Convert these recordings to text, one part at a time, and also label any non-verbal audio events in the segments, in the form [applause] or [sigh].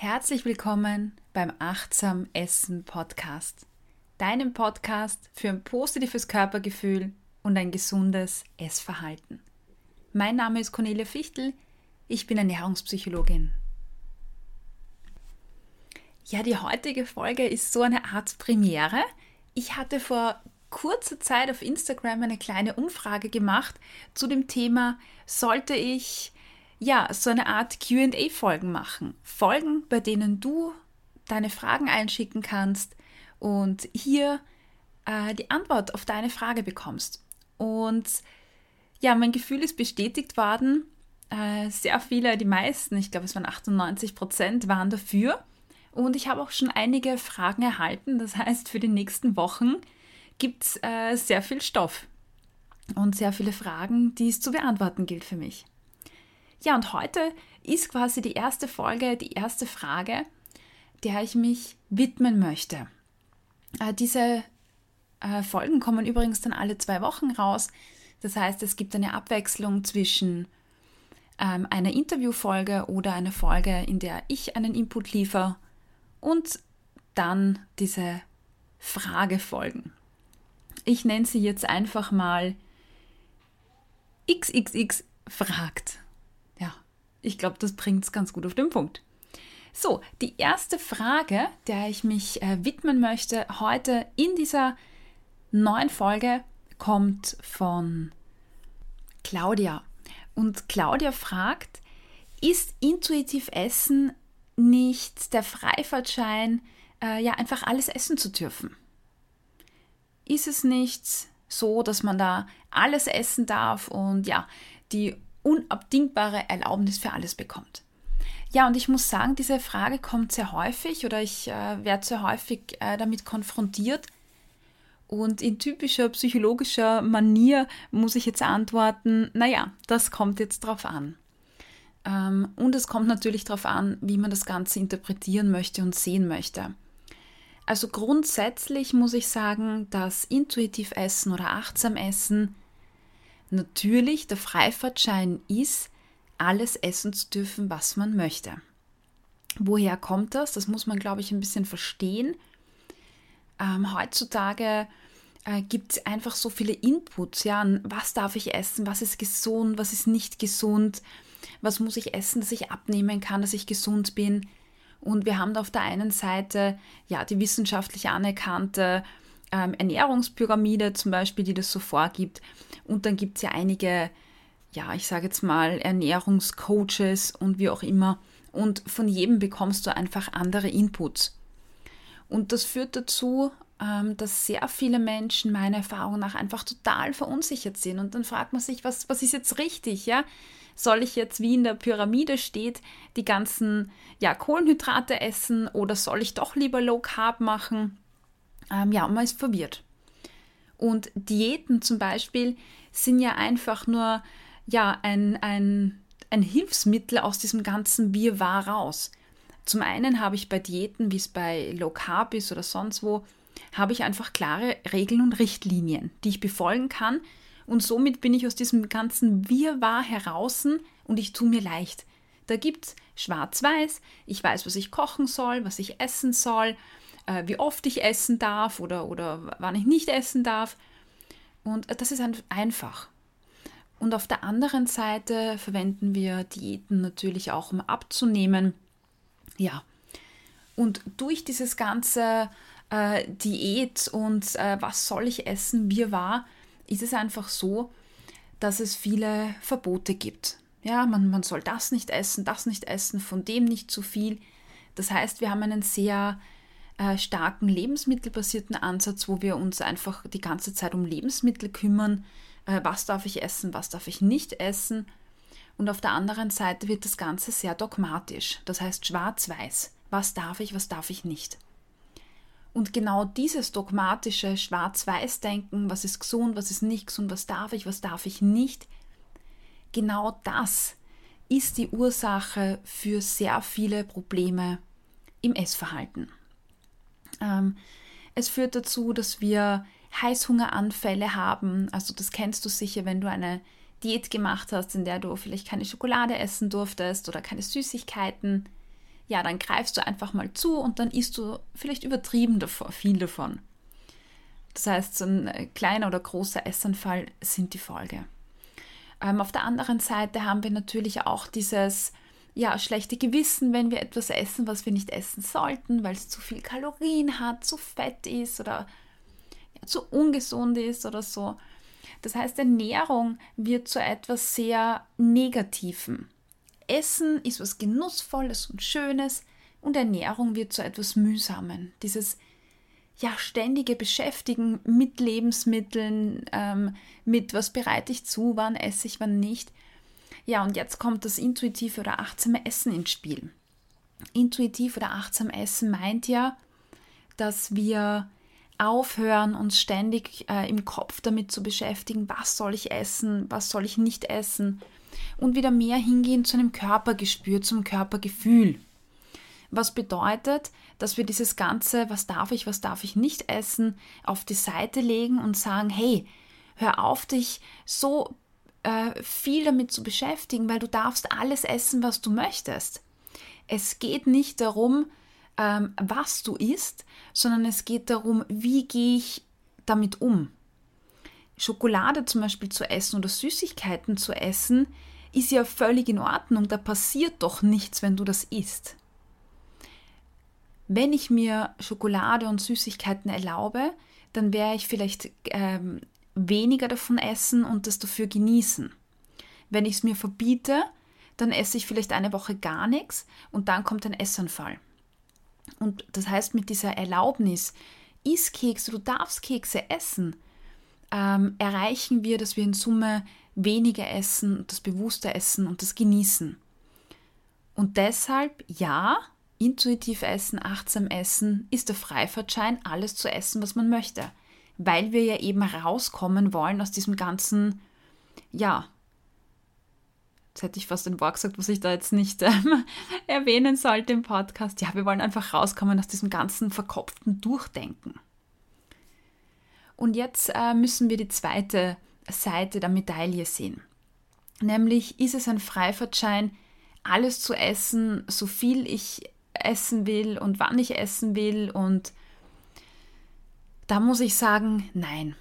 Herzlich willkommen beim Achtsam Essen Podcast, deinem Podcast für ein positives Körpergefühl und ein gesundes Essverhalten. Mein Name ist Cornelia Fichtel, ich bin Ernährungspsychologin. Ja, die heutige Folge ist so eine Art Premiere. Ich hatte vor kurzer Zeit auf Instagram eine kleine Umfrage gemacht zu dem Thema, sollte ich ja so eine Art QA-Folgen machen. Folgen, bei denen du deine Fragen einschicken kannst und hier äh, die Antwort auf deine Frage bekommst. Und ja, mein Gefühl ist bestätigt worden. Äh, sehr viele, die meisten, ich glaube es waren 98 Prozent, waren dafür. Und ich habe auch schon einige Fragen erhalten. Das heißt, für die nächsten Wochen gibt es äh, sehr viel Stoff und sehr viele Fragen, die es zu beantworten gilt für mich. Ja, und heute ist quasi die erste Folge, die erste Frage, der ich mich widmen möchte. Äh, diese äh, Folgen kommen übrigens dann alle zwei Wochen raus. Das heißt, es gibt eine Abwechslung zwischen ähm, einer Interviewfolge oder einer Folge, in der ich einen Input liefere und dann diese Fragefolgen. Ich nenne sie jetzt einfach mal XXX fragt. Ich glaube, das bringt es ganz gut auf den Punkt. So, die erste Frage, der ich mich äh, widmen möchte heute in dieser neuen Folge, kommt von Claudia. Und Claudia fragt, ist intuitiv Essen nicht der Freifahrtschein, äh, ja einfach alles essen zu dürfen? Ist es nicht so, dass man da alles essen darf und ja, die unabdingbare Erlaubnis für alles bekommt? Ja, und ich muss sagen, diese Frage kommt sehr häufig oder ich äh, werde sehr häufig äh, damit konfrontiert. Und in typischer psychologischer Manier muss ich jetzt antworten, naja, das kommt jetzt drauf an. Ähm, und es kommt natürlich darauf an, wie man das Ganze interpretieren möchte und sehen möchte. Also grundsätzlich muss ich sagen, dass intuitiv Essen oder achtsam Essen natürlich der Freifahrtschein ist, alles essen zu dürfen, was man möchte. Woher kommt das? Das muss man, glaube ich, ein bisschen verstehen. Ähm, heutzutage äh, gibt es einfach so viele Inputs, ja, was darf ich essen, was ist gesund, was ist nicht gesund, was muss ich essen, dass ich abnehmen kann, dass ich gesund bin. Und wir haben da auf der einen Seite ja die wissenschaftlich anerkannte ähm, Ernährungspyramide zum Beispiel, die das so vorgibt. Und dann gibt es ja einige, ja, ich sage jetzt mal, Ernährungscoaches und wie auch immer. Und von jedem bekommst du einfach andere Inputs. Und das führt dazu, ähm, dass sehr viele Menschen meiner Erfahrung nach einfach total verunsichert sind. Und dann fragt man sich, was, was ist jetzt richtig, ja? Soll ich jetzt, wie in der Pyramide steht, die ganzen ja, Kohlenhydrate essen oder soll ich doch lieber Low Carb machen? Ähm, ja, man ist verwirrt. Und Diäten zum Beispiel sind ja einfach nur ja, ein, ein, ein Hilfsmittel aus diesem ganzen Wirrwarr raus. Zum einen habe ich bei Diäten, wie es bei Low Carb ist oder sonst wo, habe ich einfach klare Regeln und Richtlinien, die ich befolgen kann. Und somit bin ich aus diesem ganzen Wirrwarr heraus und ich tue mir leicht. Da gibt es schwarz-weiß, ich weiß, was ich kochen soll, was ich essen soll, äh, wie oft ich essen darf oder, oder wann ich nicht essen darf. Und das ist einfach. Und auf der anderen Seite verwenden wir Diäten natürlich auch, um abzunehmen. Ja. Und durch dieses ganze äh, Diät und äh, was soll ich essen, wie war, ist es einfach so, dass es viele Verbote gibt. Ja, man, man soll das nicht essen, das nicht essen, von dem nicht zu viel. Das heißt, wir haben einen sehr äh, starken lebensmittelbasierten Ansatz, wo wir uns einfach die ganze Zeit um Lebensmittel kümmern. Äh, was darf ich essen, was darf ich nicht essen? Und auf der anderen Seite wird das Ganze sehr dogmatisch. Das heißt schwarz-weiß. Was darf ich, was darf ich nicht? Und genau dieses dogmatische Schwarz-Weiß-Denken, was ist gesund, was ist nicht gesund, was darf ich, was darf ich nicht, genau das ist die Ursache für sehr viele Probleme im Essverhalten. Ähm, es führt dazu, dass wir Heißhungeranfälle haben. Also das kennst du sicher, wenn du eine Diät gemacht hast, in der du vielleicht keine Schokolade essen durftest oder keine Süßigkeiten ja, dann greifst du einfach mal zu und dann isst du vielleicht übertrieben davon, viel davon. Das heißt, so ein äh, kleiner oder großer Essanfall sind die Folge. Ähm, auf der anderen Seite haben wir natürlich auch dieses ja, schlechte Gewissen, wenn wir etwas essen, was wir nicht essen sollten, weil es zu viel Kalorien hat, zu fett ist oder ja, zu ungesund ist oder so. Das heißt, Ernährung wird zu etwas sehr Negativen. Essen ist was Genussvolles und Schönes und Ernährung wird zu etwas Mühsamen. Dieses ja, ständige Beschäftigen mit Lebensmitteln, ähm, mit was bereite ich zu, wann esse ich, wann nicht. Ja, und jetzt kommt das intuitive oder achtsame Essen ins Spiel. Intuitiv oder achtsam Essen meint ja, dass wir aufhören, uns ständig äh, im Kopf damit zu beschäftigen, was soll ich essen, was soll ich nicht essen und wieder mehr hingehen zu einem Körpergespür, zum Körpergefühl. Was bedeutet, dass wir dieses Ganze, was darf ich, was darf ich nicht essen, auf die Seite legen und sagen, hey, hör auf, dich so äh, viel damit zu beschäftigen, weil du darfst alles essen, was du möchtest. Es geht nicht darum, ähm, was du isst, sondern es geht darum, wie gehe ich damit um. Schokolade zum Beispiel zu essen oder Süßigkeiten zu essen, ist ja völlig in Ordnung. Da passiert doch nichts, wenn du das isst. Wenn ich mir Schokolade und Süßigkeiten erlaube, dann werde ich vielleicht ähm, weniger davon essen und das dafür genießen. Wenn ich es mir verbiete, dann esse ich vielleicht eine Woche gar nichts und dann kommt ein Essanfall. Und das heißt, mit dieser Erlaubnis, iss Kekse, du darfst Kekse essen, ähm, erreichen wir, dass wir in Summe weniger essen, das bewusste Essen und das Genießen. Und deshalb, ja, intuitiv essen, achtsam essen ist der Freifahrtschein, alles zu essen, was man möchte. Weil wir ja eben rauskommen wollen aus diesem ganzen, ja, jetzt hätte ich fast ein Wort gesagt, was ich da jetzt nicht ähm, [laughs] erwähnen sollte im Podcast. Ja, wir wollen einfach rauskommen aus diesem ganzen verkopften Durchdenken. Und jetzt äh, müssen wir die zweite Seite der Medaille sehen. Nämlich ist es ein Freifahrtschein, alles zu essen, so viel ich essen will und wann ich essen will. Und da muss ich sagen, nein,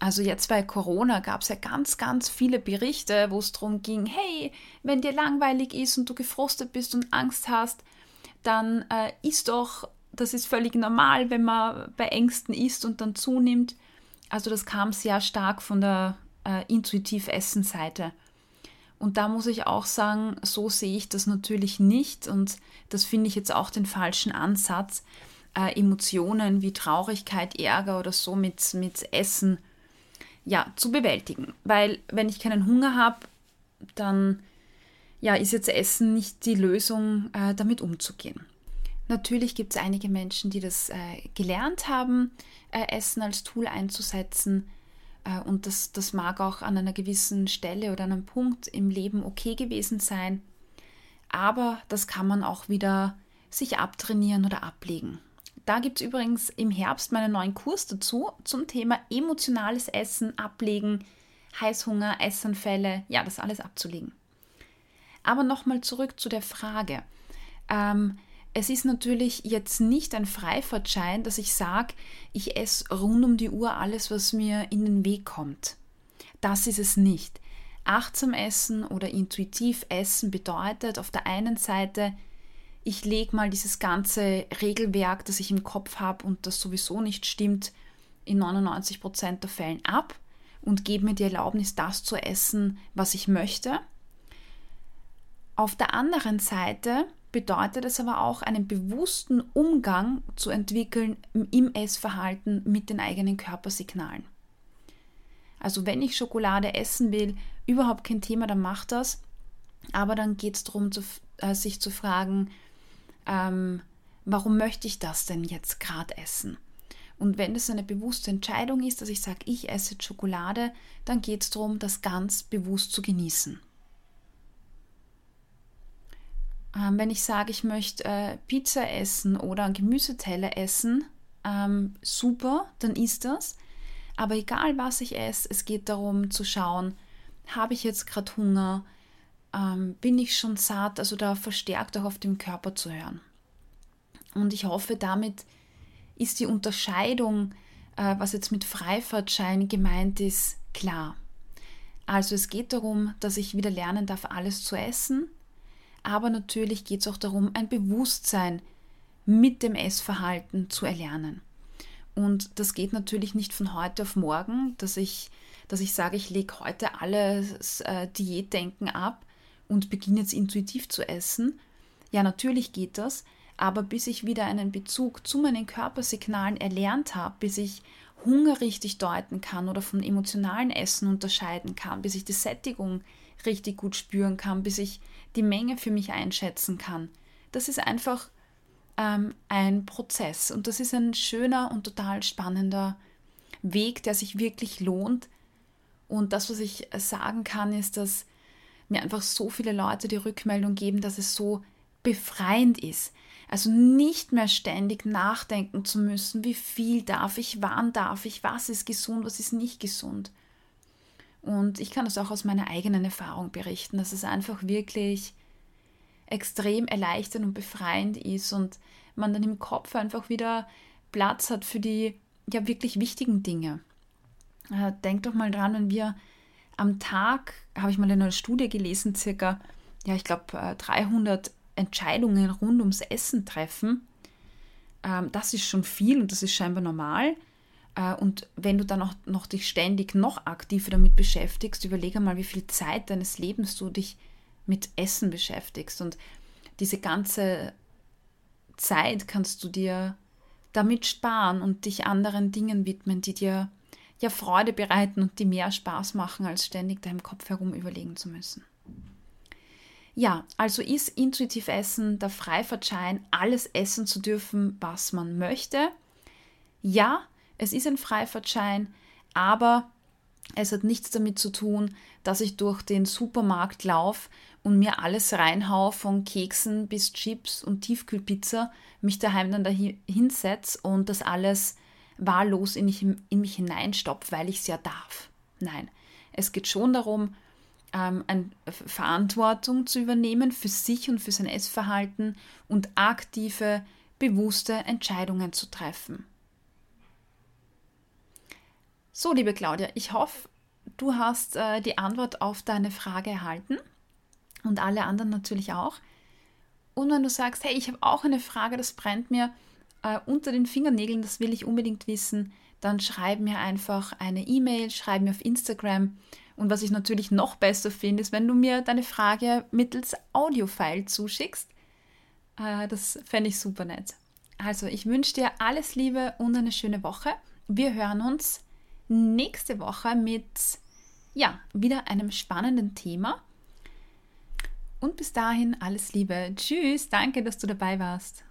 also jetzt bei Corona gab es ja ganz, ganz viele Berichte, wo es darum ging, hey, wenn dir langweilig ist und du gefrostet bist und Angst hast, dann äh, isst doch, das ist völlig normal, wenn man bei Ängsten isst und dann zunimmt. Also das kam sehr stark von der äh, Intuitiv-Essen-Seite. Und da muss ich auch sagen, so sehe ich das natürlich nicht und das finde ich jetzt auch den falschen Ansatz, äh, Emotionen wie Traurigkeit, Ärger oder so mit, mit Essen ja, zu bewältigen. Weil wenn ich keinen Hunger habe, dann ja, ist jetzt Essen nicht die Lösung, äh, damit umzugehen. Natürlich gibt es einige Menschen, die das äh, gelernt haben, äh, Essen als Tool einzusetzen. Äh, und das, das mag auch an einer gewissen Stelle oder einem Punkt im Leben okay gewesen sein. Aber das kann man auch wieder sich abtrainieren oder ablegen. Da gibt es übrigens im Herbst meinen neuen Kurs dazu zum Thema emotionales Essen, Ablegen, Heißhunger, Essanfälle, ja, das alles abzulegen. Aber nochmal zurück zu der Frage. Ähm, es ist natürlich jetzt nicht ein Freifahrtschein, dass ich sage, ich esse rund um die Uhr alles, was mir in den Weg kommt. Das ist es nicht. Achtsam essen oder intuitiv essen bedeutet auf der einen Seite, ich lege mal dieses ganze Regelwerk, das ich im Kopf habe und das sowieso nicht stimmt, in 99 Prozent der Fällen ab und gebe mir die Erlaubnis, das zu essen, was ich möchte. Auf der anderen Seite bedeutet es aber auch, einen bewussten Umgang zu entwickeln im Essverhalten mit den eigenen Körpersignalen. Also wenn ich Schokolade essen will, überhaupt kein Thema, dann macht das. Aber dann geht es darum, äh, sich zu fragen, ähm, warum möchte ich das denn jetzt gerade essen? Und wenn es eine bewusste Entscheidung ist, dass ich sage, ich esse Schokolade, dann geht es darum, das ganz bewusst zu genießen. Ähm, wenn ich sage, ich möchte äh, Pizza essen oder einen Gemüseteller essen, ähm, super, dann ist das. Aber egal was ich esse, es geht darum zu schauen, habe ich jetzt gerade Hunger? Ähm, bin ich schon satt, also da verstärkt auch auf dem Körper zu hören. Und ich hoffe, damit ist die Unterscheidung, äh, was jetzt mit Freifahrtschein gemeint ist, klar. Also es geht darum, dass ich wieder lernen darf, alles zu essen, aber natürlich geht es auch darum, ein Bewusstsein mit dem Essverhalten zu erlernen. Und das geht natürlich nicht von heute auf morgen, dass ich, dass ich sage, ich lege heute alles äh, Diätdenken ab und beginne jetzt intuitiv zu essen. Ja, natürlich geht das, aber bis ich wieder einen Bezug zu meinen Körpersignalen erlernt habe, bis ich Hunger richtig deuten kann oder von emotionalen Essen unterscheiden kann, bis ich die Sättigung richtig gut spüren kann, bis ich die Menge für mich einschätzen kann. Das ist einfach ähm, ein Prozess und das ist ein schöner und total spannender Weg, der sich wirklich lohnt. Und das, was ich sagen kann, ist, dass mir einfach so viele Leute die Rückmeldung geben, dass es so befreiend ist. Also nicht mehr ständig nachdenken zu müssen, wie viel darf ich, wann darf ich, was ist gesund, was ist nicht gesund. Und ich kann das auch aus meiner eigenen Erfahrung berichten, dass es einfach wirklich extrem erleichternd und befreiend ist und man dann im Kopf einfach wieder Platz hat für die ja wirklich wichtigen Dinge. Äh, denkt doch mal dran, wenn wir am Tag, habe ich mal in einer Studie gelesen, circa, ja, ich glaube, 300 Entscheidungen rund ums Essen treffen. Ähm, das ist schon viel und das ist scheinbar normal. Äh, und wenn du dann auch noch dich ständig noch aktiver damit beschäftigst, überlege mal, wie viel Zeit deines Lebens du dich mit Essen beschäftigst. Und diese ganze Zeit kannst du dir damit sparen und dich anderen Dingen widmen, die dir ja Freude bereiten und die mehr Spaß machen, als ständig deinem Kopf herum überlegen zu müssen. Ja, also ist intuitiv Essen der Freifahrtschein, alles essen zu dürfen, was man möchte. Ja, es ist ein Freifahrtschein, aber es hat nichts damit zu tun, dass ich durch den Supermarkt laufe und mir alles reinhau, von Keksen bis Chips und Tiefkühlpizza, mich daheim dann da hinsetze und das alles wahllos in mich, in mich hineinstopfe, weil ich es ja darf. Nein, es geht schon darum, ähm, eine Verantwortung zu übernehmen für sich und für sein Essverhalten und aktive, bewusste Entscheidungen zu treffen. So, liebe Claudia, ich hoffe, du hast äh, die Antwort auf deine Frage erhalten und alle anderen natürlich auch. Und wenn du sagst, hey, ich habe auch eine Frage, das brennt mir äh, unter den Fingernägeln, das will ich unbedingt wissen, dann schreib mir einfach eine E-Mail, schreib mir auf Instagram. Und was ich natürlich noch besser finde, ist, wenn du mir deine Frage mittels Audiofile zuschickst. Äh, das fände ich super nett. Also, ich wünsche dir alles Liebe und eine schöne Woche. Wir hören uns nächste Woche mit ja, wieder einem spannenden Thema. Und bis dahin alles Liebe. Tschüss, danke, dass du dabei warst.